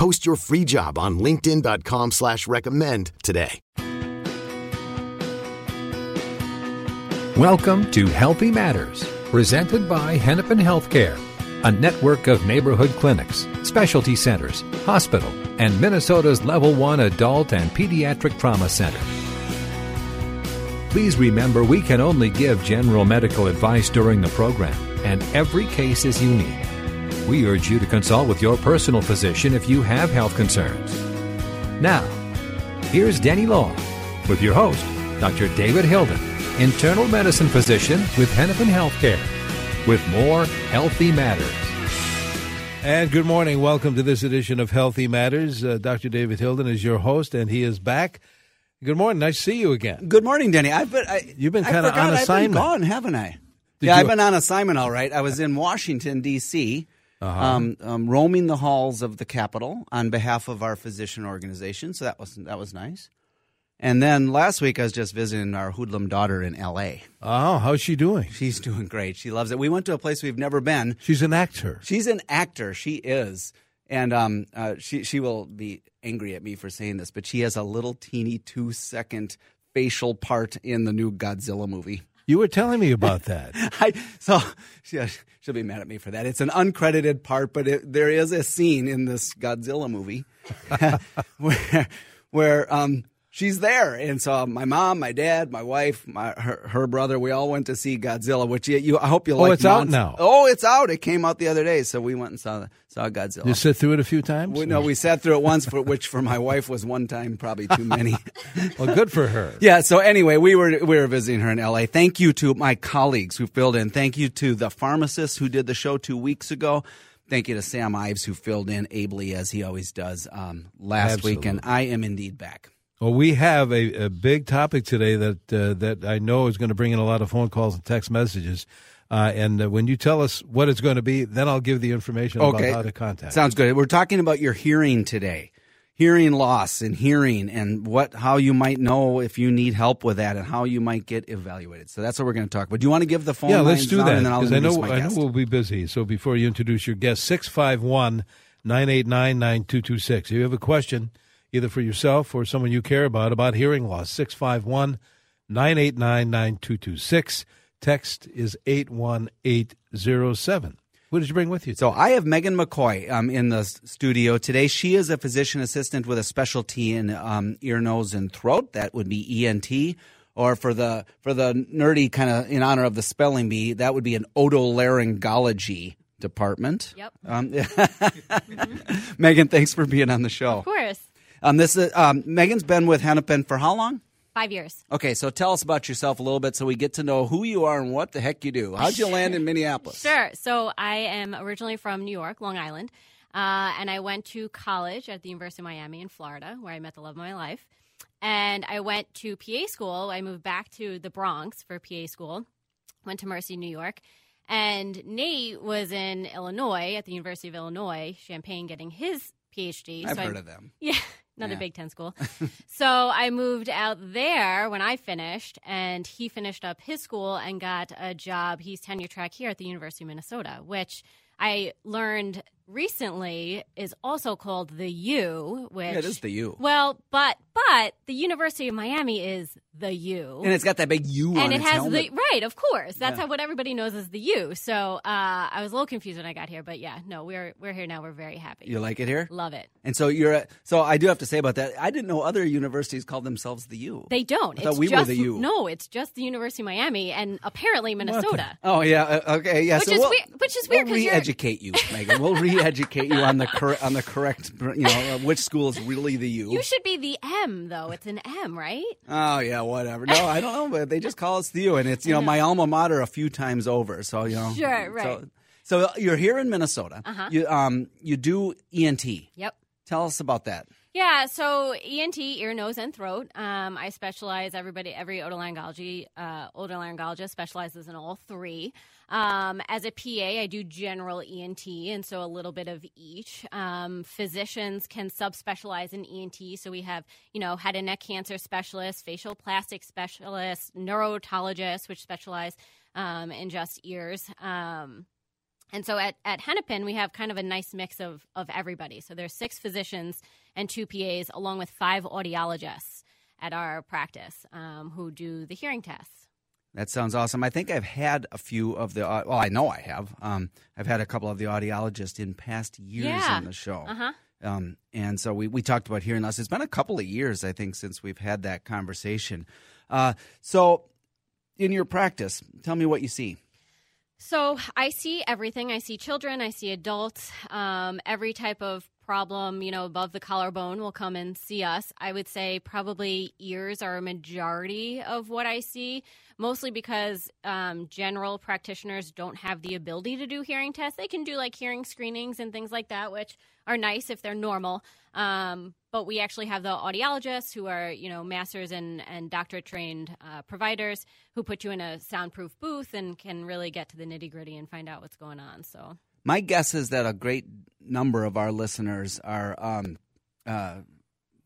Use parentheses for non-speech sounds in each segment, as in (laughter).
Post your free job on linkedin.com slash recommend today. Welcome to Healthy Matters, presented by Hennepin Healthcare, a network of neighborhood clinics, specialty centers, hospital, and Minnesota's Level 1 Adult and Pediatric Trauma Center. Please remember we can only give general medical advice during the program, and every case is unique. We urge you to consult with your personal physician if you have health concerns. Now, here's Denny Long with your host, Dr. David Hilden, internal medicine physician with Hennepin Healthcare, with more Healthy Matters. And good morning. Welcome to this edition of Healthy Matters. Uh, Dr. David Hilden is your host, and he is back. Good morning. Nice to see you again. Good morning, Denny. I've been I, You've been I kinda forgot on I've been gone, haven't I? Did yeah, you- I've been on assignment. All right. I was in Washington D.C. Uh-huh. Um, um, roaming the halls of the Capitol on behalf of our physician organization. So that was that was nice. And then last week I was just visiting our hoodlum daughter in L.A. Oh, how's she doing? She's doing great. She loves it. We went to a place we've never been. She's an actor. She's an actor. She is, and um, uh, she she will be angry at me for saying this, but she has a little teeny two second facial part in the new Godzilla movie. You were telling me about that. (laughs) I so she, she'll be mad at me for that. It's an uncredited part, but it, there is a scene in this Godzilla movie (laughs) where where um she's there, and so my mom, my dad, my wife, my her, her brother, we all went to see Godzilla. Which you, you I hope you Oh, like. it's out now. Oh, it's out. It came out the other day, so we went and saw saw Godzilla. You sit through it a few times? We, no, we sat through it once, for, which for my wife was one time probably too many. (laughs) Well, good for her. Yeah. So anyway, we were we were visiting her in L.A. Thank you to my colleagues who filled in. Thank you to the pharmacist who did the show two weeks ago. Thank you to Sam Ives who filled in ably as he always does um, last week. And I am indeed back. Well, we have a, a big topic today that uh, that I know is going to bring in a lot of phone calls and text messages. Uh, and uh, when you tell us what it's going to be, then I'll give the information Okay. about how to contact. Sounds good. We're talking about your hearing today. Hearing loss and hearing and what how you might know if you need help with that and how you might get evaluated. So that's what we're going to talk about. Do you want to give the phone yeah, let's do that because I know I know we'll be busy. So before you introduce your guest, 651 989 9226. If you have a question, either for yourself or someone you care about, about hearing loss, 651 989 9226. Text is 81807. What did you bring with you? So I have Megan McCoy um, in the studio today. She is a physician assistant with a specialty in um, ear, nose, and throat. That would be ENT. Or for the for the nerdy kind of in honor of the spelling bee, that would be an otolaryngology department. Yep. Um, (laughs) Megan, thanks for being on the show. Of course. Um, this is um, Megan's been with Hennepin for how long? Five years. Okay, so tell us about yourself a little bit so we get to know who you are and what the heck you do. How'd you land in Minneapolis? Sure. So I am originally from New York, Long Island, uh, and I went to college at the University of Miami in Florida, where I met the love of my life. And I went to PA school. I moved back to the Bronx for PA school. Went to Mercy, New York. And Nate was in Illinois at the University of Illinois, Champaign, getting his PhD. I've So I- heard of them. (laughs) Yeah, another Yeah. Big Ten school. (laughs) so I moved out there when I finished, and he finished up his school and got a job. He's tenure track here at the University of Minnesota, which I learned recently is also called the U. Which Yeah, it is the U. Well, but but the University of Miami is the U. And it's got that big U on and it has helmet. the right, of course. That's Yeah. how what everybody knows is the U. So uh, I was a little confused when I got here, but yeah, no, we're we're here now. We're very happy. You like it here? Love it. And so you're at, so I do have to say about that. I didn't know other universities called themselves the U. They don't. I thought it's we were the U. No, it's just the University of Miami and apparently Minnesota. Oh yeah, uh, okay, yeah. Which so is we'll, weird- which is weird We'll re-educate you, Megan. We'll (laughs) re-educate you on the cor- on the correct, you know, uh, which school is really the U. You should be the M though. It's an M, right? Oh yeah, whatever. No, I don't know, but they just call us the U, and it's you know my alma mater a few times over. So you know, Sure, right. So, so you're here in Minnesota. Uh-huh. You um you do ENT. Yep. Tell us about that. Yeah, so ENT, ear, nose, and throat. Um, I specialize. Everybody, every otolaryngology, uh, otolaryngologist specializes in all three. Um, as a PA, I do general ENT, and so a little bit of each. Um, physicians can subspecialize in ENT, so we have, you know, head and neck cancer specialists, facial plastic specialists, neurotologists, which specialize um, in just ears. Um, and so at, at Hennepin, we have kind of a nice mix of, of everybody. So there's six physicians and two PAs, along with five audiologists at our practice um, who do the hearing tests. That sounds awesome. I think I've had a few of the, well, I know I have. Um, I've had a couple of the audiologists in past years Yeah. on the show. Uh-huh. Um, and so we, we talked about hearing loss. It's been a couple of years, I think, since we've had that conversation. Uh, so, in your practice, tell me what you see. So I see everything. I see children. I see adults. Um, every type of problem, you know, above the collarbone will come and see us. I would say probably ears are a majority of what I see, mostly because um, general practitioners don't have the ability to do hearing tests. They can do like hearing screenings and things like that, which are nice if they're normal. Um, but we actually have the audiologists who are, you know, masters and, and doctorate trained uh, providers who put you in a soundproof booth and can really get to the nitty gritty and find out what's going on. So, My guess is that a great number of our listeners are. Um, uh,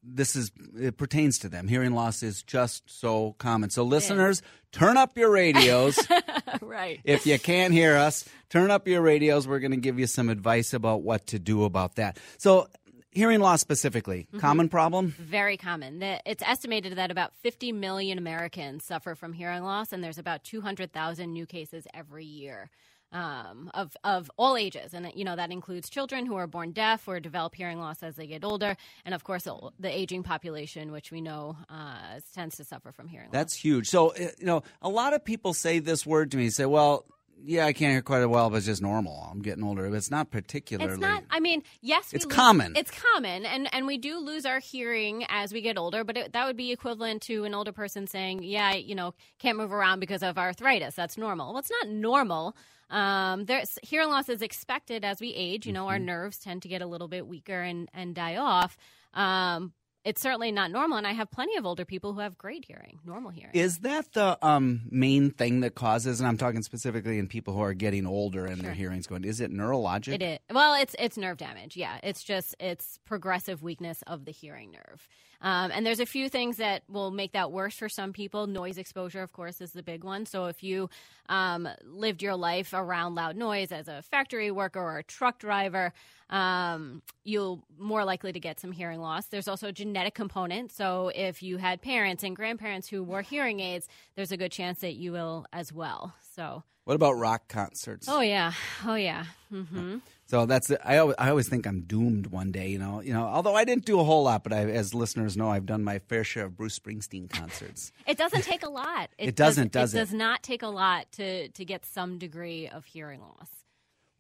this is it pertains to them. Hearing loss is just so common. So, listeners, turn up your radios. (laughs) right. if you can't hear us, turn up your radios. We're going to give you some advice about what to do about that. So, hearing loss specifically, common problem. Very common. It's estimated that about 50 million Americans suffer from hearing loss, and there's about 200,000 new cases every year. Um, of of all ages, and you know that includes children who are born deaf or develop hearing loss as they get older, and of course the, aging population, which we know uh, tends to suffer from hearing loss. That's huge. So, uh, you know, a lot of people say this word to me. Say, "Well, yeah, I can't hear quite as well, but it's just normal. I'm getting older. But it's not particularly. It's not. I mean, yes, we It's lose- common. It's common, and and we do lose our hearing as we get older. But it, that would be equivalent to an older person saying, "Yeah, I, you know, can't move around because of arthritis. That's normal." Well, it's not normal. Um, there's hearing loss is expected as we age. You know, our nerves tend to get a little bit weaker and and die off. Um, it's certainly not normal, and I have plenty of older people who have great hearing, normal hearing. Is that the um, main thing that causes? And I'm talking specifically in people who are getting older and their hearing's going. Is it neurologic? It is. Well, it's it's nerve damage. Yeah, it's just it's progressive weakness of the hearing nerve. Um, and there's a few things that will make that worse for some people. Noise exposure, of course, is the big one. So if you um, lived your life around loud noise as a factory worker or a truck driver, um, you'll more likely to get some hearing loss. There's also a genetic component. So if you had parents and grandparents who wore hearing aids, there's a good chance that you will as well. So. What about rock concerts? Oh yeah, oh yeah. hmm So that's I always, I always think I'm doomed one day, you know. You know, although I didn't do a whole lot, but I, as listeners know, I've done my fair share of Bruce Springsteen concerts. (laughs) It doesn't take a lot. It doesn't, does it? it? does not take a lot to to get some degree of hearing loss.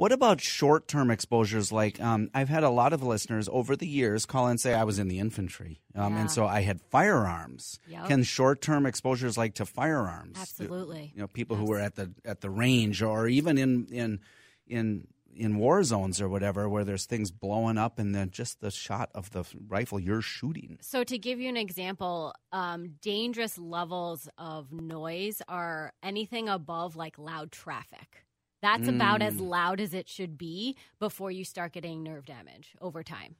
What about short term exposures? Like, um, I've had a lot of listeners over the years call and say I was in the infantry, um, Yeah. and so I had firearms. Yep. Can short term exposures like to firearms? Absolutely. You know, people who were at the at the range or even in in in in war zones or whatever, where there's things blowing up and then just the shot of the rifle you're shooting. So to give you an example, um, dangerous levels of noise are anything above like loud traffic. That's about as Mm. loud as it should be before you start getting nerve damage over time.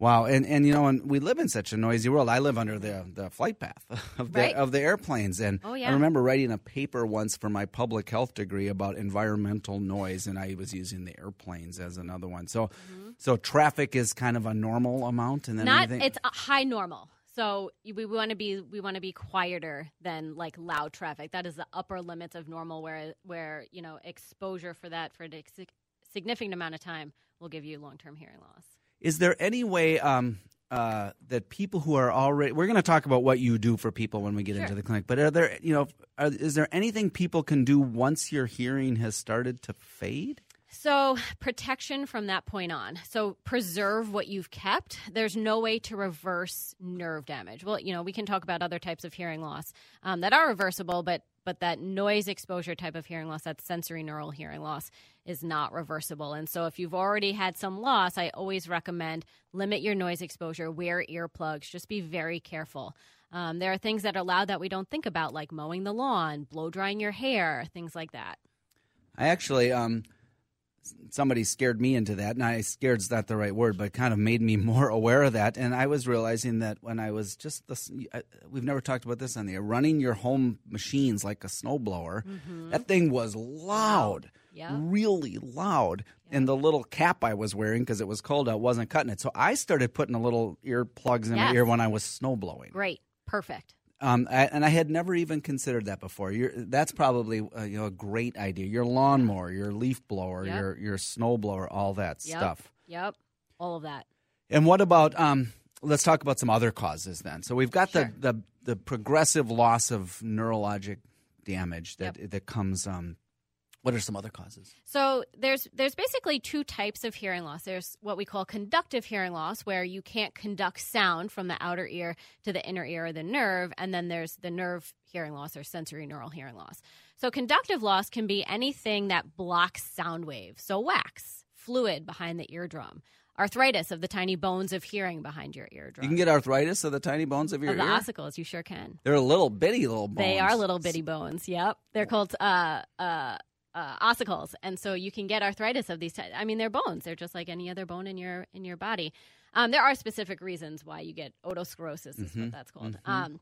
Wow, and and you know, and we live in such a noisy world. I live under the the flight path (laughs) of the Right. of the airplanes, and Oh, I remember writing a paper once for my public health degree about environmental noise, and I was using the airplanes as another one. So, so traffic is kind of a normal amount, and then Mm-hmm. Not anything- it's a high normal. So we want to be we want to be quieter than like loud traffic. That is the upper limits of normal, where where you know exposure for that for a significant amount of time will give you long term hearing loss. Is there any way um, uh, that people who are already we're going to talk about what you do for people when we get into the clinic, but are there you know are, is there anything people can do once your hearing has started to fade? So, protection from that point on. So, preserve what you've kept. There's no way to reverse nerve damage. Well, you know, we can talk about other types of hearing loss um, that are reversible, but but that noise exposure type of hearing loss, that sensorineural hearing loss, is not reversible. And so, if you've already had some loss, I always recommend limit your noise exposure, wear earplugs, just be very careful. Um, there are things that are loud that we don't think about, like mowing the lawn, blow drying your hair, things like that. I actually, um, somebody scared me into that, and I scared's not the right word, but kind of made me (laughs) more aware of that. And I was realizing that when I was just this, we've never talked about this on the air, running your home machines like a snowblower, mm-hmm. that thing was loud. Yeah. Really loud, yeah. and the little cap I was wearing because it was cold out wasn't cutting it. So I started putting a little earplugs in yes. my ear when I was snow blowing. Great, perfect. Um, I, and I had never even considered that before. You're, that's probably uh, you know a great idea. Your lawnmower, your leaf blower, yep. your your snow blower, all that yep. stuff. Yep, all of that. And what about? Um, let's talk about some other causes then. So we've got sure. the, the the progressive loss of neurologic damage that yep. that comes um, what are some other causes? So there's there's basically two types of hearing loss. There's what we call conductive hearing loss, where you can't conduct sound from the outer ear to the inner ear or the nerve, and then there's the nerve hearing loss or sensorineural hearing loss. So conductive loss can be anything that blocks sound waves. So wax, fluid behind the eardrum, arthritis of the tiny bones of hearing behind your eardrum. You can get arthritis of the tiny bones of your of the ear? ossicles. You sure can. They're little bitty little bones. They are little bitty bones. Yep, they're called uh, uh, uh, ossicles, and so you can get arthritis of these. T- I mean, they're bones; they're just like any other bone in your in your body. Um, there are specific reasons why you get otosclerosis, is mm-hmm. what that's called. Mm-hmm. Um,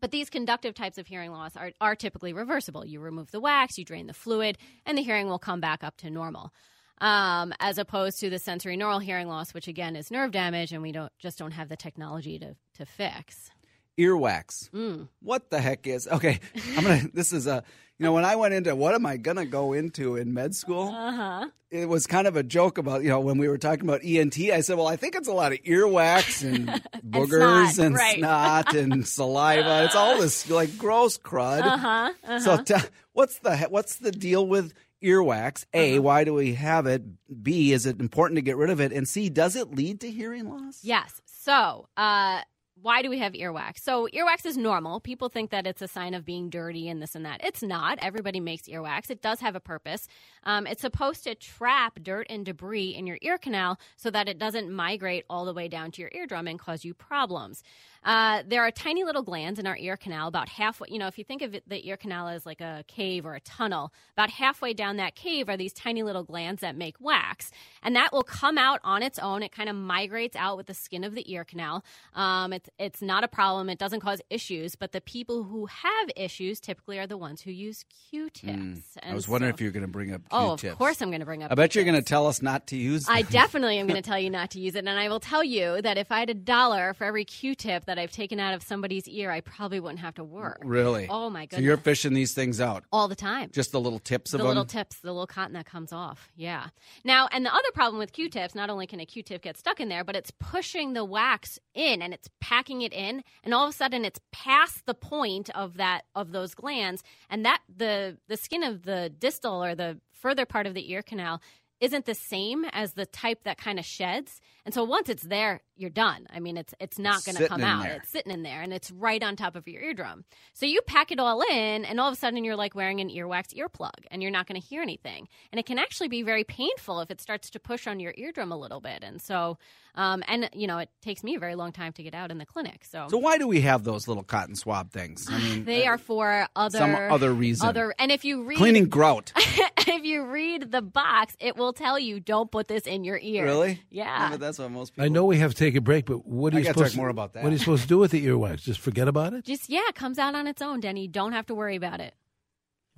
but these conductive types of hearing loss are, are typically reversible. You remove the wax, you drain the fluid, and the hearing will come back up to normal. Um, as opposed to the sensorineural hearing loss, which again is nerve damage, and we don't just don't have the technology to to fix earwax. Mm. What the heck is okay? I'm gonna. (laughs) this is a. You know, when I went into what am I gonna go into in med school? Uh-huh. It was kind of a joke about you know when we were talking about ENT. I said, well, I think it's a lot of earwax and (laughs) boogers and, snot, and, right. snot and (laughs) saliva. It's all this like gross crud. Uh-huh. Uh-huh. So t- what's the what's the deal with earwax? A, uh-huh. why do we have it? B, is it important to get rid of it? And C, does it lead to hearing loss? Yes. So, uh, why do we have earwax? So, earwax is normal. People think that it's a sign of being dirty and this and that. It's not. Everybody makes earwax. It does have a purpose. Um, it's supposed to trap dirt and debris in your ear canal so that it doesn't migrate all the way down to your eardrum and cause you problems. Uh, there are tiny little glands in our ear canal, about halfway. You know, if you think of it, the ear canal as like a cave or a tunnel, about halfway down that cave are these tiny little glands that make wax, and that will come out on its own. It kind of migrates out with the skin of the ear canal. Um, it's it's not a problem. It doesn't cause issues, but the people who have issues typically are the ones who use Q-tips. Mm. I was wondering if you were going to bring up Q-tips. Oh, of course I'm going to bring up. I bet you're going to tell us not to use. Them. I definitely am going (laughs) to tell you not to use it, and I will tell you that if I had a dollar for every Q-tip that that I've taken out of somebody's ear, I probably wouldn't have to work. Really? Oh my goodness! So you're fishing these things out all the time. Just the little tips of the them. The little tips, the little cotton that comes off. Yeah. Now, and the other problem with Q-tips, not only can a Q-tip get stuck in there, but it's pushing the wax in and it's packing it in, and all of a sudden it's past the point of that of those glands, and that the the skin of the distal or the further part of the ear canal isn't the same as the type that kind of sheds. And so once it's there, you're done. I mean, it's it's not going to come out. There. It's sitting in there, and it's right on top of your eardrum. So you pack it all in, and all of a sudden you're like wearing an earwax earplug, and you're not going to hear anything. And it can actually be very painful if it starts to push on your eardrum a little bit. And so, um, and you know, it takes me a very long time to get out in the clinic. So, so why do we have those little cotton swab things? I mean, they uh, are for other some other reason. Other, and if you read cleaning grout, (laughs) if you read the box, it will tell you don't put this in your ear. Really? Yeah. yeah that's what most people. I know we have to take a break, but what are you supposed to, more about that? What are you supposed to do with the earwax? Just forget about it? Just yeah, it comes out on its own, Denny. Don't have to worry about it.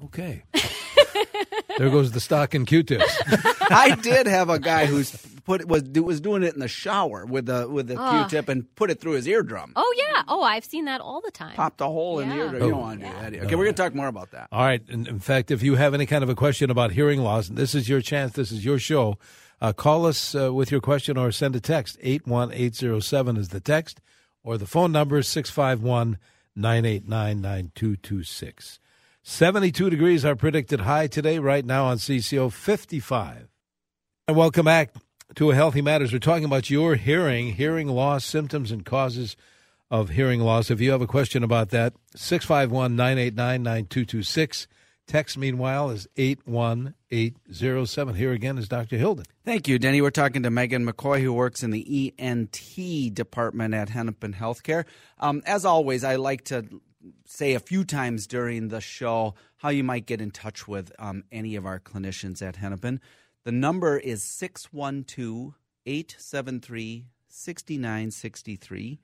Okay. (laughs) (laughs) there goes the stock and Q-tips. (laughs) I did have a guy who's put was was doing it in the shower with the with the Q-tip and put it through his eardrum. Oh yeah. Oh, I've seen that all the time. Popped a hole in the eardrum. You don't want to do that. Okay, we're going to talk more about that. All right. In, in fact, if you have any kind of a question about hearing loss, this is your chance. This is your show. Uh, call us uh, with your question or send a text. 81807 is the text, or the phone number is 651 989 9226. 72 degrees are predicted high today, right now on CCO 55. And welcome back to a Healthy Matters. We're talking about your hearing, hearing loss, symptoms, and causes of hearing loss. If you have a question about that, 651 989 9226. Text, meanwhile, is 81807. Here again is Dr. Hilden. Thank you, Denny. We're talking to Megan McCoy, who works in the ENT department at Hennepin Healthcare. Um, as always, I like to say a few times during the show how you might get in touch with um, any of our clinicians at Hennepin. The number is 612 873 6963.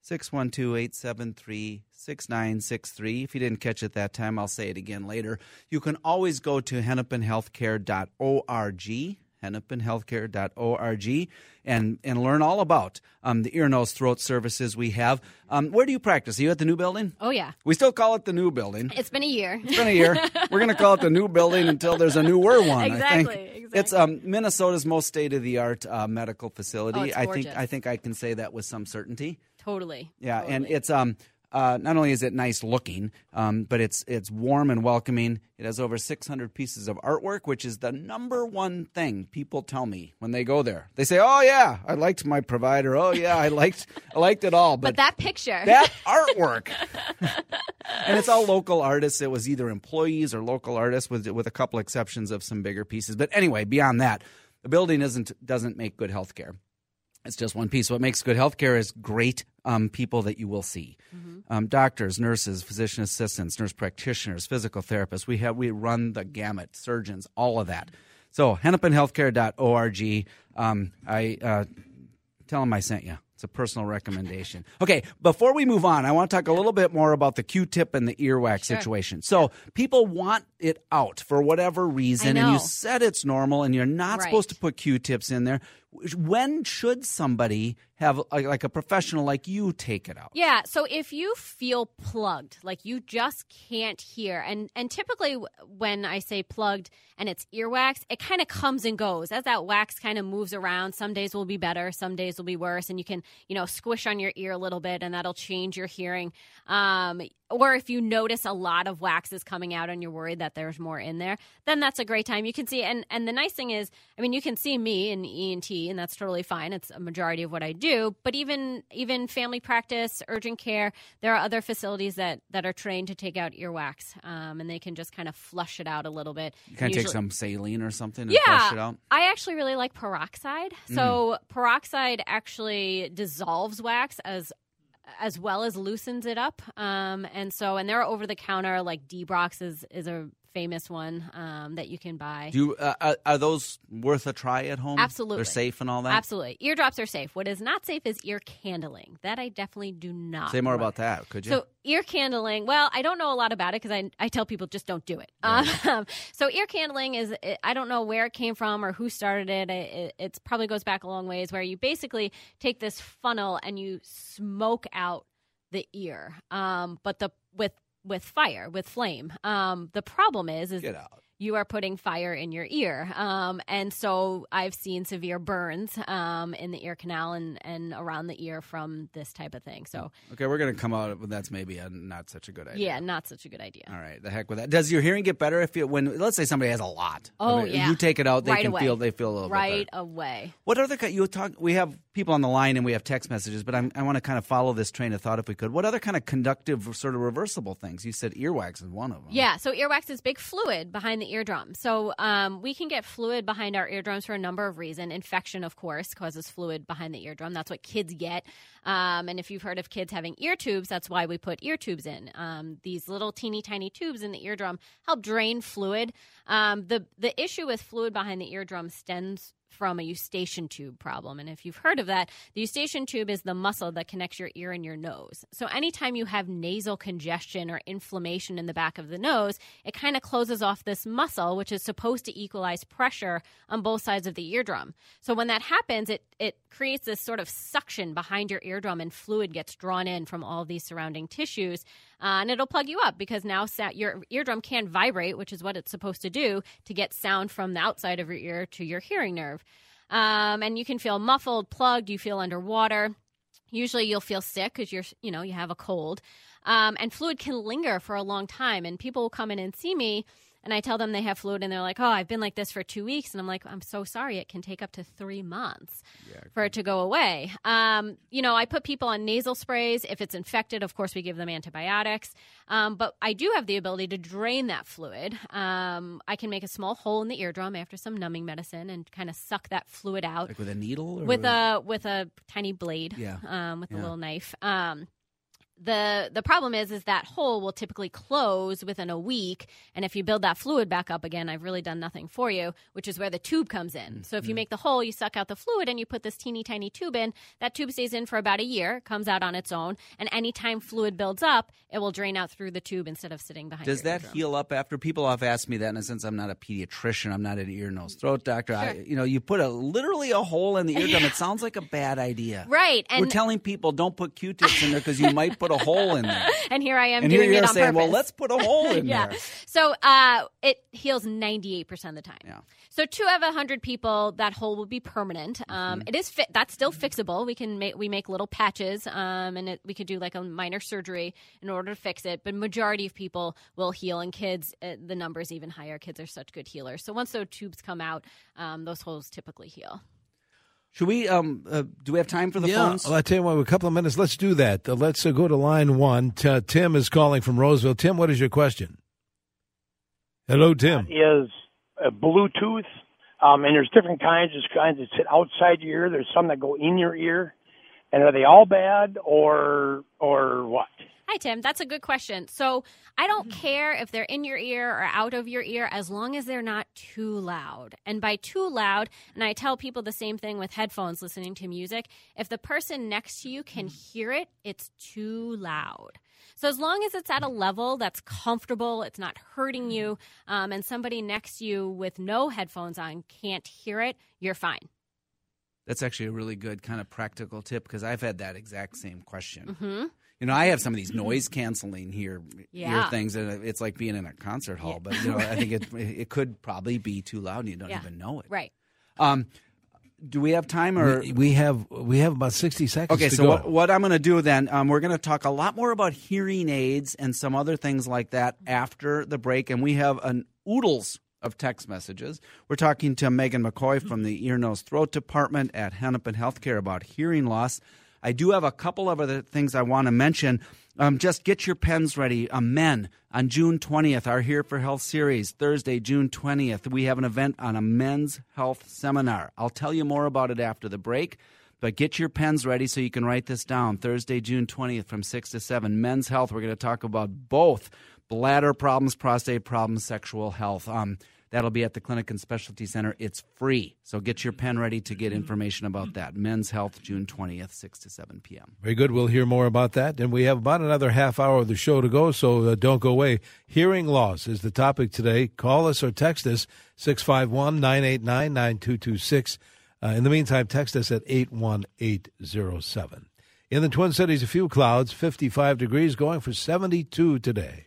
612 873 6963. If you didn't catch it that time, I'll say it again later. You can always go to hennepinhealthcare.org, hennepinhealthcare.org, and, and learn all about um, the ear, nose, throat services we have. Um, where do you practice? Are you at the new building? Oh, yeah. We still call it the new building. It's been a year. It's been a year. We're going to call it the new building until there's a newer one. Exactly, I think exactly. it's um, Minnesota's most state of the art uh, medical facility. Oh, I think. I think I can say that with some certainty. Totally. Yeah, and it's um uh, not only is it nice looking, um, but it's it's warm and welcoming. It has over 600 pieces of artwork, which is the number one thing people tell me when they go there. They say, "Oh yeah, I liked my provider. Oh yeah, I liked I liked it all." But that picture. that artwork. (laughs) and it's all local artists. It was either employees or local artists, with with a couple exceptions of some bigger pieces. But anyway, beyond that, the building isn't doesn't make good healthcare. It's just one piece. What makes good healthcare is great um, people that you will see, um, doctors, nurses, physician assistants, nurse practitioners, physical therapists. We have we run the gamut, surgeons, all of that. So hennepinhealthcare.org. Um, I uh, tell them I sent you. It's a personal recommendation. (laughs) Okay, before we move on, I want to talk a little bit more about the Q-tip and the earwax situation. So people want it out for whatever reason, and you said it's normal, and you're not Right. supposed to put Q-tips in there. When should somebody have like, a professional like you take it out? Yeah, so if you feel plugged, like you just can't hear, and and typically when I say plugged and it's earwax, it kind of comes and goes as that wax kind of moves around. Some days will be better, some days will be worse, and you can you know squish on your ear a little bit, and that'll change your hearing. Um, or if you notice a lot of wax is coming out and you're worried that there's more in there, then that's a great time. You can see, and and the nice thing is, I mean, you can see me in ENT, and that's totally fine. It's a majority of what I do. But even even family practice, urgent care, there are other facilities that that are trained to take out earwax, um, and they can just kind of flush it out a little bit. You kind of take some saline or something and yeah, flush it out. I actually really like peroxide. Mm. So peroxide actually dissolves wax as as well as loosens it up. Um, and so, and there are over the counter like Debrox is is a famous one um, that you can buy. Do you, uh, are- are those worth a try at home? Absolutely. They're safe and all that? Absolutely, eardrops are safe. What is not safe is ear candling. That I definitely do not. Say more run. about that, could you? So ear candling. Well, I don't know a lot about it because I, I tell people just don't do it. (laughs) Um, so ear candling is I don't know where it came from or who started it. It, it probably goes back a long ways. Where you basically take this funnel and you smoke out the ear, um, but the with with fire with flame. Um, the problem is is you are putting fire in your ear. Um, and so I've seen severe burns um, in the ear canal and, and around the ear from this type of thing. So, Okay, we're going to come out with that's maybe a, not such a good idea. yeah, not such a good idea. All right, the heck with that. Does your hearing get better if you when let's say somebody has a lot? Oh, I mean, yeah. You take it out, they Right can away. feel they feel a little Right away. What other you talk? We have people on the line and we have text messages, but I'm, I want to kind of follow this train of thought if we could. What other kind of conductive, sort of reversible things? You said earwax is one of them. Yeah, so earwax is big fluid behind the eardrum. So um, we can get fluid behind our eardrums for a number of reasons. Infection, of course, causes fluid behind the eardrum. That's what kids get. Um, and if you've heard of kids having ear tubes, that's why we put ear tubes in. Um, these little teeny tiny tubes in the eardrum help drain fluid. Um, the the issue with fluid behind the eardrum stems from a eustachian tube problem. And if you've heard of that, the eustachian tube is the muscle that connects your ear and your nose. So anytime you have nasal congestion or inflammation in the back of the nose, it kind of closes off this muscle, which is supposed to equalize pressure on both sides of the eardrum. So when that happens, it, it creates this sort of suction behind your eardrum and fluid gets drawn in from all these surrounding tissues. Uh, and it'll plug you up because now sa- your eardrum can vibrate, which is what it's supposed to do to get sound from the outside of your ear to your hearing nerve. Um, and you can feel muffled, plugged, you feel underwater. Usually you'll feel sick because you're, you know, you have a cold. Um, and fluid can linger for a long time. And people will come in and see me and I tell them they have fluid, and they're like, "Oh, I've been like this for two weeks," and I'm like, "I'm so sorry. It can take up to three months for it to go away." Um, you know, I put people on nasal sprays. If it's infected, of course, we give them antibiotics. Um, but I do have the ability to drain that fluid. Um, I can make a small hole in the eardrum after some numbing medicine and kind of suck that fluid out Like with a needle? Or with a with a tiny blade. Yeah. Um, with a little knife. The the problem is is that hole will typically close within a week and if you build that fluid back up again i've really done nothing for you which is where the tube comes in mm-hmm. so if you make the hole you suck out the fluid and you put this teeny tiny tube in that tube stays in for about a year comes out on its own and anytime fluid builds up it will drain out through the tube instead of sitting behind Does that eardrum. heal up after people have asked me that? And since I'm not a pediatrician, I'm not an ear, nose, throat doctor. I, you know, you put a literally a hole in the eardrum. It (laughs) sounds like a bad idea. right and We're telling people don't put Q-tips in there because you might (laughs) put a hole in there. (laughs) and here i am And here doing it on saying, purpose well, let's put a hole in (laughs) yeah. there. So uh, it heals 98% of the time. Yeah. So two out of 100 people, that hole will be permanent. Um, Mm-hmm. it is fi- that's still fixable. We can make we make little patches, um, and it, we could do like a minor surgery in order to fix it. But majority of people will heal, and kids, uh, the number is even higher. Kids are such good healers. So once those tubes come out, um, those holes typically heal. Should we? Um, uh, do we have time for the yeah, phones? well, I tell you what, a couple of minutes. Let's do that. Uh, let's uh, go to line one. T- Tim is calling from Roseville. Tim, what is your question? Hello, Tim. is a Bluetooth, um, and there's different kinds. There's kinds that sit outside your ear. There's some that go in your ear, and are they all bad or or what? Hi, Tim. That's a good question. So I don't care if they're in your ear or out of your ear as long as they're not too loud. And by too loud, and I tell people the same thing with headphones listening to music, if the person next to you can hear it, it's too loud. So as long as it's at a level that's comfortable, it's not hurting you, um, and somebody next to you with no headphones on can't hear it, you're fine. That's actually a really good kind of practical tip because I've had that exact same question. hmm You know, I have some of these noise canceling here ear Yeah. things, and it's like being in a concert hall. But you know, I think it (laughs) it could probably be too loud, and you don't Yeah. even know it. Right. Um, do we have time or? We, we have we have about sixty seconds. Okay, to so go. what, what I'm going to do then, um, we're going to talk a lot more about hearing aids and some other things like that after the break. And we have an oodles of text messages. We're talking to Megan McCoy from the Ear, Nose, Throat Department at Hennepin Healthcare about hearing loss. I do have a couple of other things I want to mention. Um, just get your pens ready. Uh, men on June 20th, our Here for Health series. Thursday, June 20th, we have an event on a men's health seminar. I'll tell you more about it after the break. But get your pens ready so you can write this down. Thursday, June 20th from 6 to 7. Men's health. We're going to talk about both bladder problems, prostate problems, sexual health. Um, that'll be at the Clinic and Specialty Center. It's free. So get your pen ready to get information about that. Men's health, June 20th, 6 to 7 p.m. Very good. We'll hear more about that. And we have about another half hour of the show to go, so uh, don't go away. Hearing loss is the topic today. Call us or text us 651 989 9226. Uh, In the meantime, text us at 81807. In the Twin Cities, a few clouds, 55 degrees, going for 72 today.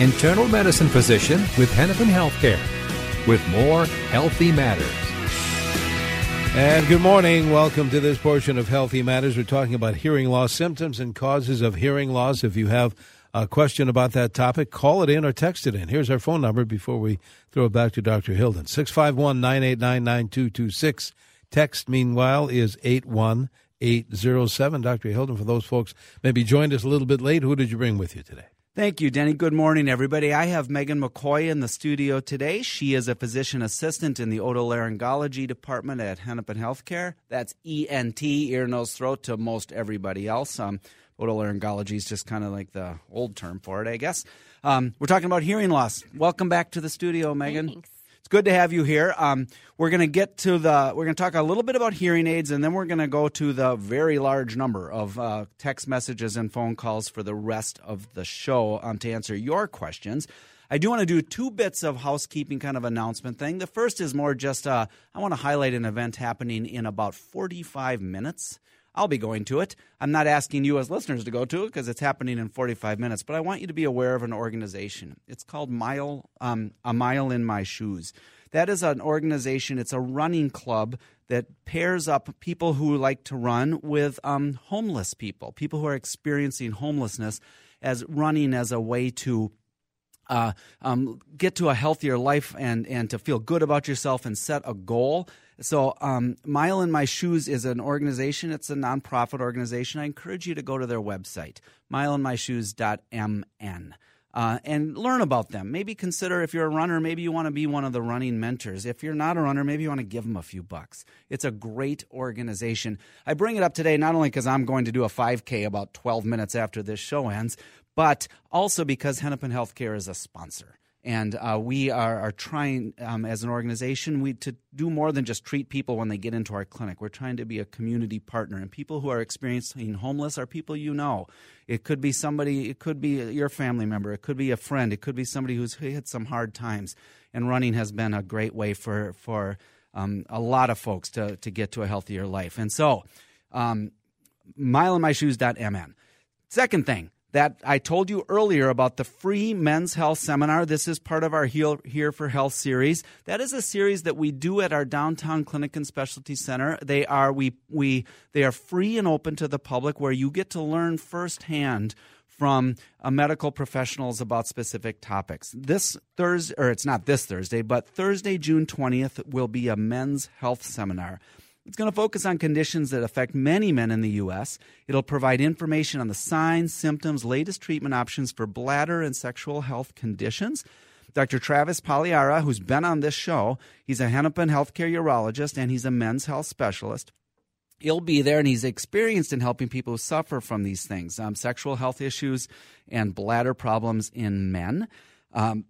internal medicine physician with Hennepin Healthcare, with more Healthy Matters. And good morning. Welcome to this portion of Healthy Matters. We're talking about hearing loss, symptoms and causes of hearing loss. If you have a question about that topic, call it in or text it in. Here's our phone number before we throw it back to Dr. Hilden 651 989 9226. Text, meanwhile, is 81807. Dr. Hilden, for those folks maybe joined us a little bit late, who did you bring with you today? Thank you, Denny. Good morning, everybody. I have Megan McCoy in the studio today. She is a physician assistant in the otolaryngology department at Hennepin Healthcare. That's ENT, ear, nose, throat, to most everybody else. Um, otolaryngology is just kind of like the old term for it, I guess. Um, we're talking about hearing loss. Welcome back to the studio, Megan. Thanks. It's good to have you here. Um, we're going to get to the. We're going to talk a little bit about hearing aids, and then we're going to go to the very large number of uh, text messages and phone calls for the rest of the show um, to answer your questions. I do want to do two bits of housekeeping kind of announcement thing. The first is more just uh, I want to highlight an event happening in about 45 minutes. I'll be going to it. I'm not asking you as listeners to go to it because it's happening in 45 minutes, but I want you to be aware of an organization. It's called Mile um, A Mile in My Shoes. That is an organization. It's a running club that pairs up people who like to run with um, homeless people, people who are experiencing homelessness, as running as a way to uh, um, get to a healthier life and and to feel good about yourself and set a goal. So, um, Mile in My Shoes is an organization. It's a nonprofit organization. I encourage you to go to their website, mileinmyshoes.mn. Uh, and learn about them. Maybe consider if you're a runner, maybe you want to be one of the running mentors. If you're not a runner, maybe you want to give them a few bucks. It's a great organization. I bring it up today not only because I'm going to do a 5K about 12 minutes after this show ends, but also because Hennepin Healthcare is a sponsor and uh, we are, are trying um, as an organization we to do more than just treat people when they get into our clinic. We're trying to be a community partner. And people who are experiencing homeless are people you know. It could be somebody it could be your family member. It could be a friend. It could be somebody who's hit some hard times. And running has been a great way for for um, a lot of folks to, to get to a healthier life. And so um, mileinmyshoes.mn second thing that I told you earlier about the free men's health seminar. This is part of our Here for Health series. That is a series that we do at our downtown clinic and specialty center. They are we we they are free and open to the public where you get to learn firsthand from uh, medical professionals about specific topics. This Thursday, or it's not this Thursday, but Thursday, June 20th, will be a men's health seminar. It's going to focus on conditions that affect many men in the U.S. It'll provide information on the signs, symptoms, latest treatment options for bladder and sexual health conditions. Dr. Travis Pagliara, who's been on this show, he's a Hennepin healthcare urologist and he's a men's health specialist. He'll be there and he's experienced in helping people who suffer from these things um, sexual health issues and bladder problems in men. Um,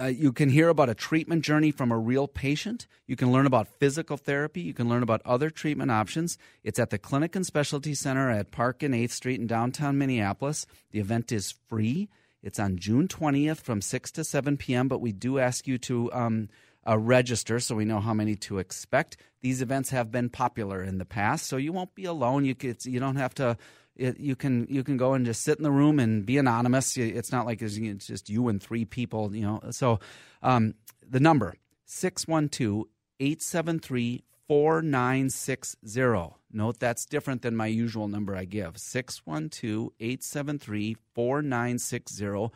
uh, you can hear about a treatment journey from a real patient. You can learn about physical therapy. You can learn about other treatment options. It's at the Clinic and Specialty Center at Park and 8th Street in downtown Minneapolis. The event is free. It's on June 20th from 6 to 7 p.m., but we do ask you to um, uh, register so we know how many to expect. These events have been popular in the past, so you won't be alone. You, you don't have to it, you can you can go and just sit in the room and be anonymous. It's not like it's just you and three people, you know. So um, the number 612-873 4960. Note that's different than my usual number I give 612 873 4960.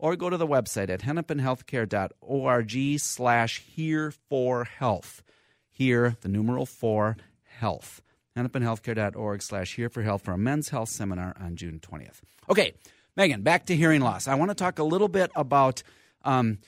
Or go to the website at hennepinhealthcare.org slash here for health. Here, the numeral for health hennepinhealthcare.org slash here for health for a men's health seminar on June 20th. Okay, Megan, back to hearing loss. I want to talk a little bit about, um,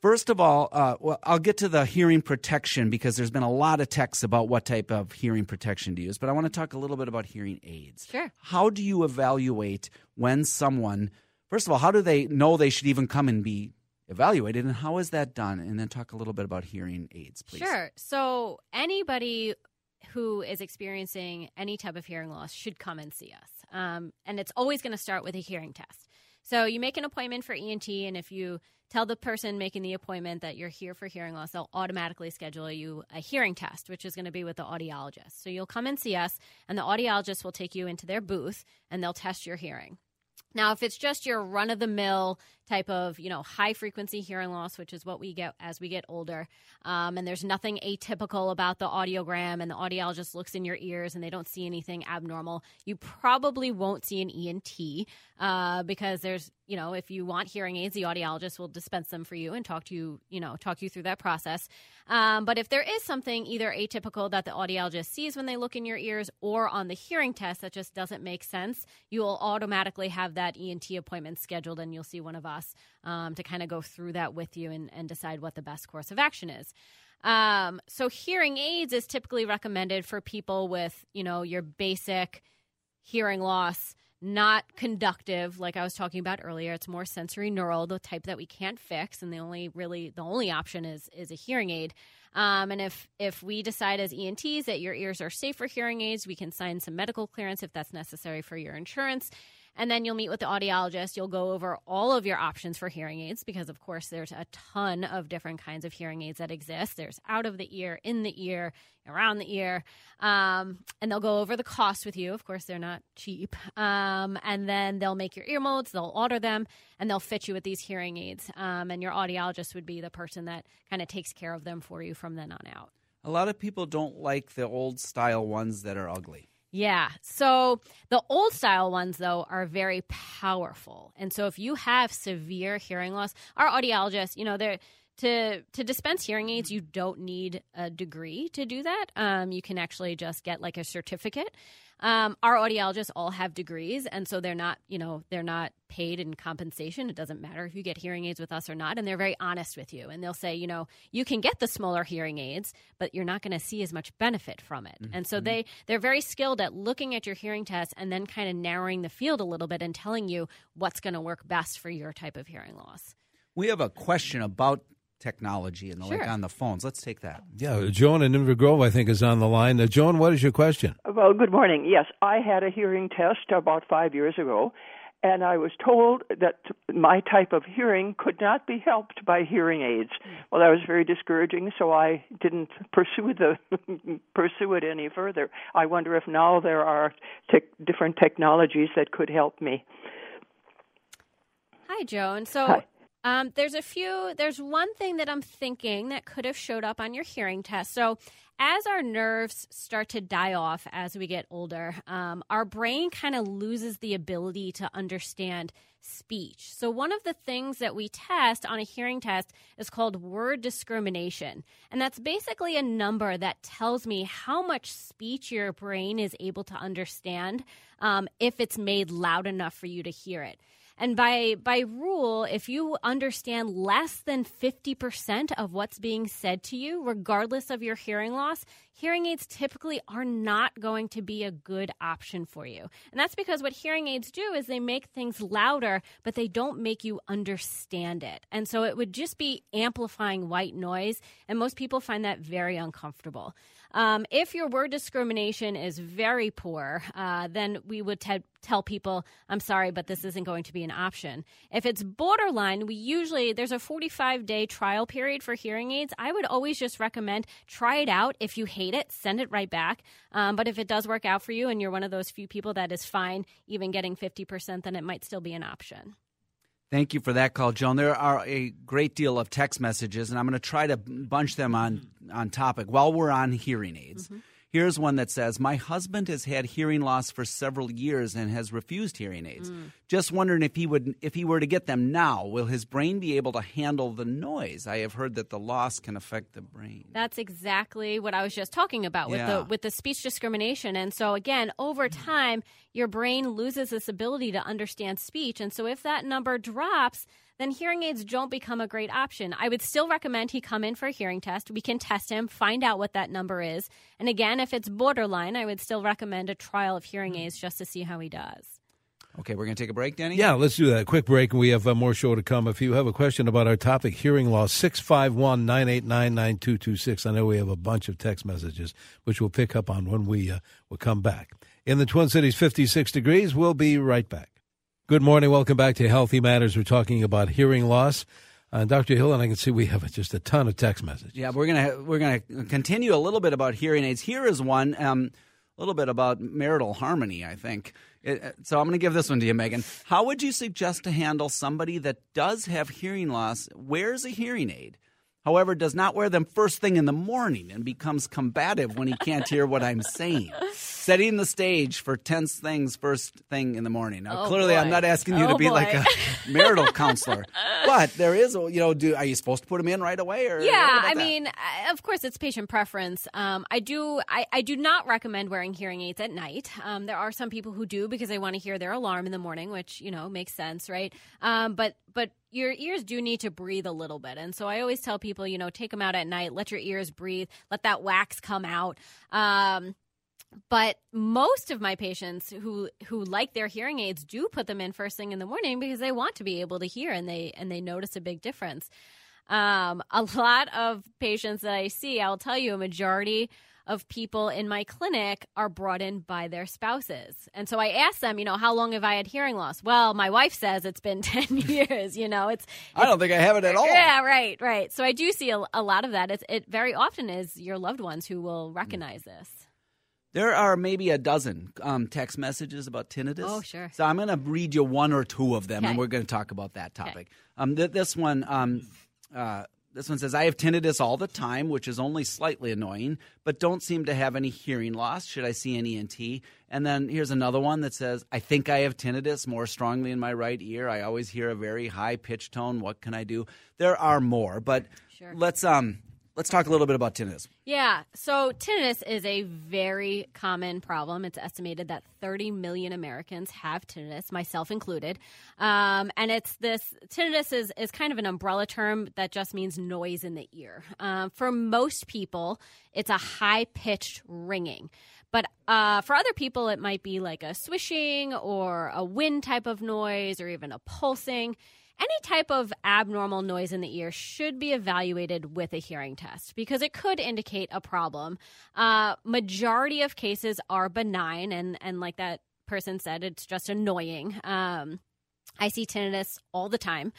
first of all, uh, well, I'll get to the hearing protection because there's been a lot of texts about what type of hearing protection to use, but I want to talk a little bit about hearing aids. Sure. How do you evaluate when someone, first of all, how do they know they should even come and be evaluated and how is that done and then talk a little bit about hearing aids please sure so anybody who is experiencing any type of hearing loss should come and see us. Um, and it's always going to start with a hearing test. So you make an appointment for ENT, and if you tell the person making the appointment that you're here for hearing loss, they'll automatically schedule you a hearing test, which is going to be with the audiologist. So you'll come and see us, and the audiologist will take you into their booth and they'll test your hearing. Now, if it's just your run of the mill type of, you know, high frequency hearing loss, which is what we get as we get older, um, and there's nothing atypical about the audiogram, and the audiologist looks in your ears and they don't see anything abnormal, you probably won't see an ENT uh, because there's, you know, if you want hearing aids, the audiologist will dispense them for you and talk to you, you know, talk you through that process. Um, but if there is something either atypical that the audiologist sees when they look in your ears or on the hearing test that just doesn't make sense, you will automatically have that ENT appointment scheduled and you'll see one of us um, to kind of go through that with you and, and decide what the best course of action is. Um, so hearing aids is typically recommended for people with, you know, your basic hearing loss not conductive, like I was talking about earlier. It's more sensorineural, the type that we can't fix, and the only really the only option is is a hearing aid. Um, and if if we decide as ENTs that your ears are safe for hearing aids, we can sign some medical clearance if that's necessary for your insurance. And then you'll meet with the audiologist. You'll go over all of your options for hearing aids because, of course, there's a ton of different kinds of hearing aids that exist. There's out of the ear, in the ear, around the ear. Um, and they'll go over the cost with you. Of course, they're not cheap. Um, and then they'll make your ear molds, they'll order them, and they'll fit you with these hearing aids. Um, and your audiologist would be the person that kind of takes care of them for you from then on out. A lot of people don't like the old style ones that are ugly. Yeah. So the old style ones, though, are very powerful. And so if you have severe hearing loss, our audiologists, you know, they're to to dispense hearing aids you don't need a degree to do that um, you can actually just get like a certificate um, our audiologists all have degrees, and so they're not, you know, they're not paid in compensation. It doesn't matter if you get hearing aids with us or not, and they're very honest with you. And they'll say, you know, you can get the smaller hearing aids, but you're not going to see as much benefit from it. Mm-hmm. And so they they're very skilled at looking at your hearing test and then kind of narrowing the field a little bit and telling you what's going to work best for your type of hearing loss. We have a question about technology and the sure. like on the phones. Let's take that. Yeah, Joan in Inver Grove, I think, is on the line. Uh, Joan, what is your question? Well, good morning. Yes, I had a hearing test about five years ago, and I was told that my type of hearing could not be helped by hearing aids. Well, that was very discouraging, so I didn't (laughs) pursue the pursue it any further. I wonder if now there are te- different technologies that could help me. Hi, Joan. So. Hi um, there's a few. There's one thing that I'm thinking that could have showed up on your hearing test. So, as our nerves start to die off as we get older, um, our brain kind of loses the ability to understand speech. So, one of the things that we test on a hearing test is called word discrimination. And that's basically a number that tells me how much speech your brain is able to understand um, if it's made loud enough for you to hear it. And by by rule, if you understand less than 50% of what's being said to you, regardless of your hearing loss, hearing aids typically are not going to be a good option for you. And that's because what hearing aids do is they make things louder, but they don't make you understand it. And so it would just be amplifying white noise, and most people find that very uncomfortable. Um, if your word discrimination is very poor, uh, then we would te- tell people, I'm sorry, but this isn't going to be an option. If it's borderline, we usually, there's a 45 day trial period for hearing aids. I would always just recommend try it out. If you hate it, send it right back. Um, but if it does work out for you and you're one of those few people that is fine even getting 50%, then it might still be an option. Thank you for that call, Joan. There are a great deal of text messages, and I'm going to try to bunch them on on topic while we're on hearing aids. Mm-hmm. Here's one that says, My husband has had hearing loss for several years and has refused hearing aids. Mm. Just wondering if he would if he were to get them now, will his brain be able to handle the noise? I have heard that the loss can affect the brain. That's exactly what I was just talking about with yeah. the with the speech discrimination. And so again, over time, your brain loses this ability to understand speech. And so if that number drops, then hearing aids don't become a great option. I would still recommend he come in for a hearing test. We can test him, find out what that number is. And again, if it's borderline, I would still recommend a trial of hearing hmm. aids just to see how he does. Okay, we're going to take a break, Danny? Yeah, let's do that. Quick break, and we have uh, more show to come. If you have a question about our topic, hearing loss, 651 989 9226. I know we have a bunch of text messages, which we'll pick up on when we uh, will come back. In the Twin Cities, 56 degrees. We'll be right back. Good morning. Welcome back to Healthy Matters. We're talking about hearing loss. Uh, Dr. Hill, and I can see we have just a ton of text messages. Yeah, we're gonna we're gonna continue a little bit about hearing aids. Here is one, um, a little bit about marital harmony. I think it, uh, so. I'm gonna give this one to you, Megan. How would you suggest to handle somebody that does have hearing loss, wears a hearing aid, however, does not wear them first thing in the morning and becomes combative when he can't hear what I'm saying. Setting the stage for tense things first thing in the morning. Now, oh clearly, boy. I'm not asking you oh to be boy. like a marital counselor, but there is, you know, do are you supposed to put them in right away? Or yeah, I that? mean, of course, it's patient preference. Um, I do, I, I, do not recommend wearing hearing aids at night. Um, there are some people who do because they want to hear their alarm in the morning, which you know makes sense, right? Um, but but your ears do need to breathe a little bit. And so I always tell people, you know, take them out at night, let your ears breathe, let that wax come out. Um, but most of my patients who who like their hearing aids do put them in first thing in the morning because they want to be able to hear and they and they notice a big difference. Um, a lot of patients that I see, I'll tell you, a majority of people in my clinic are brought in by their spouses. And so I ask them, you know, how long have I had hearing loss? Well, my wife says it's been (laughs) 10 (laughs) years, you know, it's, it's I don't think I have it at all. Yeah, right, right. So I do see a, a lot of that. It's, it very often is your loved ones who will recognize this. There are maybe a dozen um, text messages about tinnitus. Oh, sure. So I'm going to read you one or two of them, Okay. and we're going to talk about that topic. Um, th- this one, um, uh, this one says, "I have tinnitus all the time, which is only slightly annoying, but don't seem to have any hearing loss. Should I see an ENT?" And then here's another one that says, "I think I have tinnitus more strongly in my right ear. I always hear a very high pitch tone. What can I do?" There are more, but Sure. let's um, let's talk a little bit about tinnitus. Yeah. So tinnitus is a very common problem. It's estimated that 30 million Americans have tinnitus, myself included. Um, and it's this tinnitus is, is kind of an umbrella term that just means noise in the ear. Um, for most people, it's a high pitched ringing. But uh, for other people, it might be like a swishing or a wind type of noise or even a pulsing. Any type of abnormal noise in the ear should be evaluated with a hearing test because it could indicate a problem. Uh, majority of cases are benign, and, and like that person said, it's just annoying. Um, I see tinnitus all the time.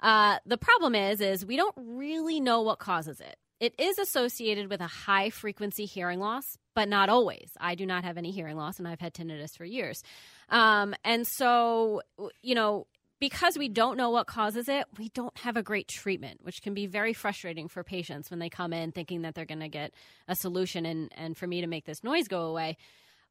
Uh, the problem is, is we don't really know what causes it. It is associated with a high frequency hearing loss, but not always. I do not have any hearing loss, and I've had tinnitus for years. Um, and so, you know, because we don't know what causes it, we don't have a great treatment, which can be very frustrating for patients when they come in thinking that they're going to get a solution and, and for me to make this noise go away.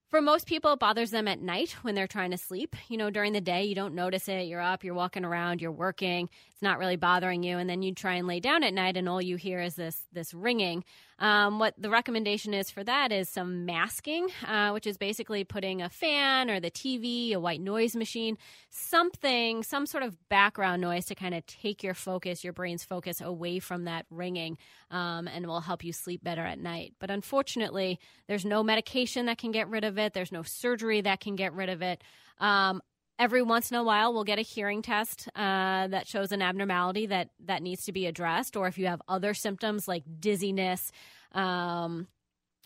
For most people, it bothers them at night when they're trying to sleep. You know, during the day, you don't notice it. You're up, you're walking around, you're working. It's not really bothering you, and then you try and lay down at night, and all you hear is this this ringing. Um, what the recommendation is for that is some masking, uh, which is basically putting a fan or the TV, a white noise machine, something, some sort of background noise to kind of take your focus, your brain's focus away from that ringing, um, and will help you sleep better at night. But unfortunately, there's no medication that can get rid of it. There's no surgery that can get rid of it. Um, every once in a while we'll get a hearing test uh, that shows an abnormality that that needs to be addressed or if you have other symptoms like dizziness um,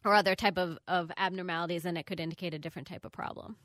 or other type of, of abnormalities then it could indicate a different type of problem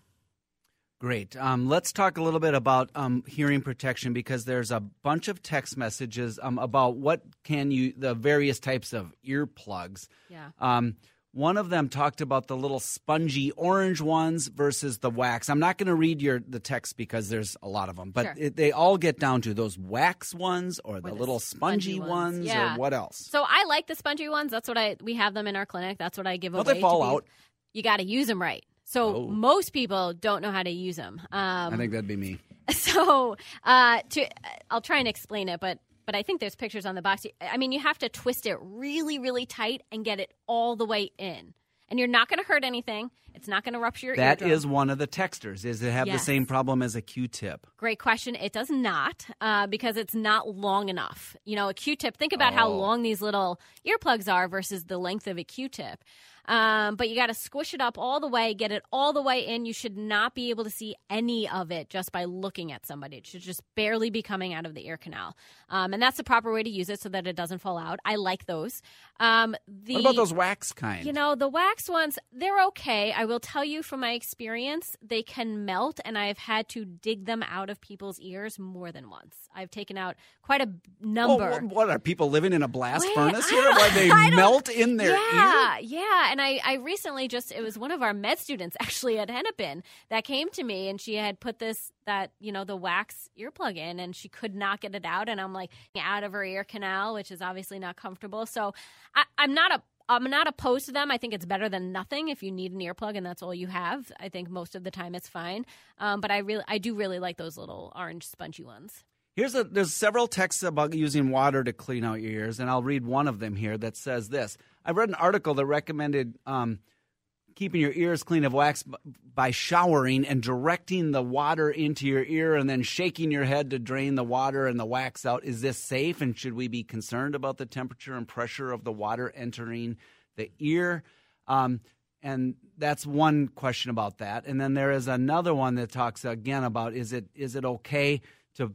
Great. Um, let's talk a little bit about um, hearing protection because there's a bunch of text messages um, about what can you the various types of earplugs. yeah Um, one of them talked about the little spongy orange ones versus the wax. I'm not going to read your the text because there's a lot of them, but Sure. it, they all get down to those wax ones or the, the little spongy, spongy ones, ones. Yeah. or what else. so i like the spongy ones that's what i we have them in our clinic that's what i give away they fall out? you got to use them right so Oh. most people don't know how to use them um, I think that'd be me. (laughs) so uh, to I'll try and explain it, but but I think there's pictures on the box. I mean, you have to twist it really, really tight and get it all the way in, and you're not going to hurt anything. It's not going to rupture your That eardrum. is one of the textures. Is it have the same problem as a Q-tip? Great question. It does not uh, because it's not long enough. You know, a Q-tip. Think about how Oh. long these little earplugs are versus the length of a Q-tip. Um, but you got to squish it up all the way, get it all the way in. You should not be able to see any of it just by looking at somebody. It should just barely be coming out of the ear canal, um, and that's the proper way to use it so that it doesn't fall out. I like those. Um, the, What about those wax kind? you know, the wax ones, they're okay. I will tell you from my experience, they can melt, and I've had to dig them out of people's ears more than once. I've taken out quite a b- Well, number. what, what are people living in a blast Wait, furnace (laughs) here? Why they melt in their yeah, ear? yeah. And I, I recently just it was one of our med students (laughs) actually at Hennepin that came to me and she had put this that you know the wax earplug in and she could not get it out and I'm like out of her ear canal, which is obviously not comfortable. So I, I'm not a I'm not opposed to them. I think it's better than nothing if you need an earplug and that's all you have. I think most of the time it's fine. Um, but I really I do really like those little orange spongy ones. Here's a there's several texts about using water to clean out your ears, and I'll read one of them here that says this. I read an article that recommended um, keeping your ears clean of wax by showering and directing the water into your ear and then shaking your head to drain the water and the wax out. Is this safe? And should we be concerned about the temperature and pressure of the water entering the ear? Um, and that's one question about that. And then there is another one that talks again about is it is it okay to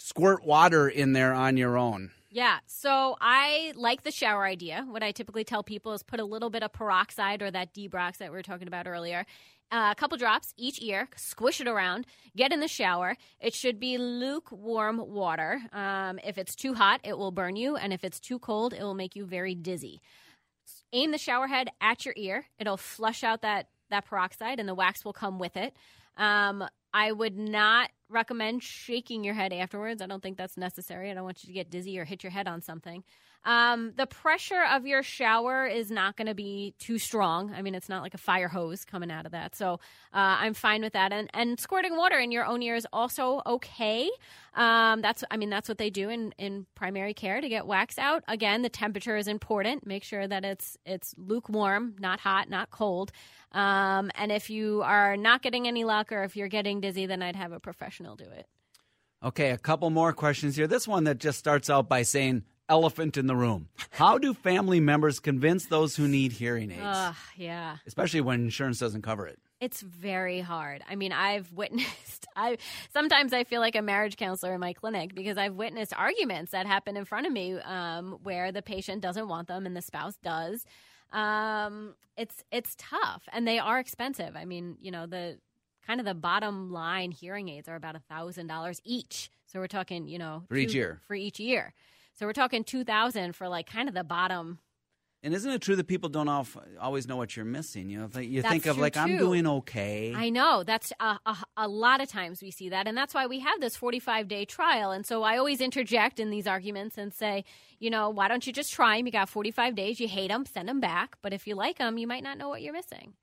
squirt water in there on your own? Yeah, so I like the shower idea. What I typically tell people is put a little bit of peroxide or that Debrox that we were talking about earlier. Uh, a couple drops each ear, squish it around, get in the shower. It should be lukewarm water. Um, if it's too hot, it will burn you, and if it's too cold, it will make you very dizzy. Aim the shower head at your ear. It'll flush out that that peroxide, and the wax will come with it. Um, I would not recommend shaking your head afterwards. I don't think that's necessary. I don't want you to get dizzy or hit your head on something. Um, the pressure of your shower is not going to be too strong. I mean, it's not like a fire hose coming out of that. So uh, I'm fine with that. And, and squirting water in your own ear is also okay. Um, that's, I mean, that's what they do in, in primary care to get wax out. Again, the temperature is important. Make sure that it's it's lukewarm, not hot, not cold. Um, and if you are not getting any luck or if you're getting dizzy, then I'd have a professional do it. Okay, a couple more questions here. This one that just starts out by saying, elephant in the room. How do family members convince those who need hearing aids? Ugh, yeah. Especially when insurance doesn't cover it. It's very hard. I mean, I've witnessed (laughs) I sometimes I feel like a marriage counselor in my clinic because I've witnessed arguments that happen in front of me um, where the patient doesn't want them and the spouse does. Um, it's it's tough and they are expensive. I mean, you know, the kind of the bottom line hearing aids are about a thousand dollars each. So we're talking, you know, For each year. For each year. So we're talking two thousand for like kind of the bottom. And isn't it true that people don't al- always know what you're missing? You know, you That's think of like I'm doing okay. I know that's a, a, a lot of times we see that, and that's why we have this 45 day trial. And so I always interject in these arguments and say, you know, why don't you just try them? You got 45 days. You hate them, send them back. But if you like them, you might not know what you're missing.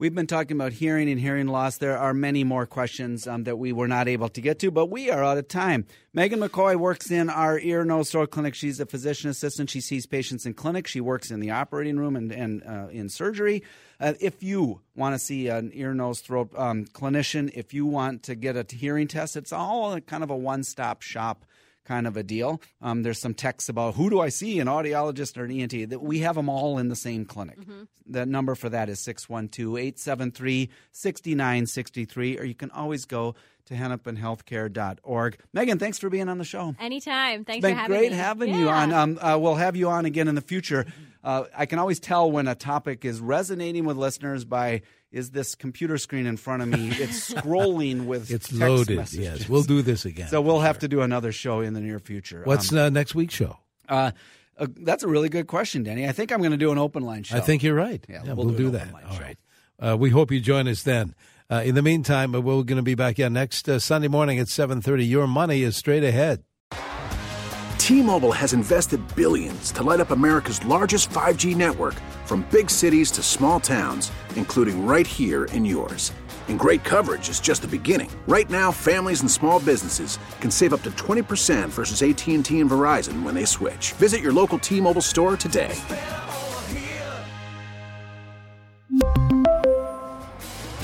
We've been talking about hearing and hearing loss. There are many more questions um, that we were not able to get to, but we are out of time. Megan McCoy works in our ear, nose, throat clinic. She's a physician assistant. She sees patients in clinic. She works in the operating room and, and uh, in surgery. Uh, if you want to see an ear, nose, throat um, clinician, if you want to get a hearing test, it's all kind of a one stop shop kind of a deal. Um, there's some texts about who do I see, an audiologist or an ENT. That We have them all in the same clinic. The number for that is 612 873 6963, or you can always go to hennepinhealthcare.org. Megan, thanks for being on the show. Anytime. Thanks It's been for having great me. having you on. Um, uh, we'll have you on again in the future. Uh, I can always tell when a topic is resonating with listeners by is this computer screen in front of me? (laughs) It's scrolling with It's text loaded. messages. Yes, we'll do this again. So we'll have to do another show in the near future. What's Um, uh, next week's show? uh, uh, that's a really good question, Danny. I think I'm going to do an open line show. I think you're right. Yeah, Yeah, we'll we'll, do do, that. line All show. right. Uh, we hope you join us then. Uh, in the meantime, we're going to be back yeah next uh, Sunday morning at 7:30. Your money is straight ahead. T-Mobile has invested billions to light up America's largest 5G network from big cities to small towns, including right here in yours. And great coverage is just the beginning. Right now, families and small businesses can save up to 20% versus AT&T and Verizon when they switch. Visit your local T-Mobile store today.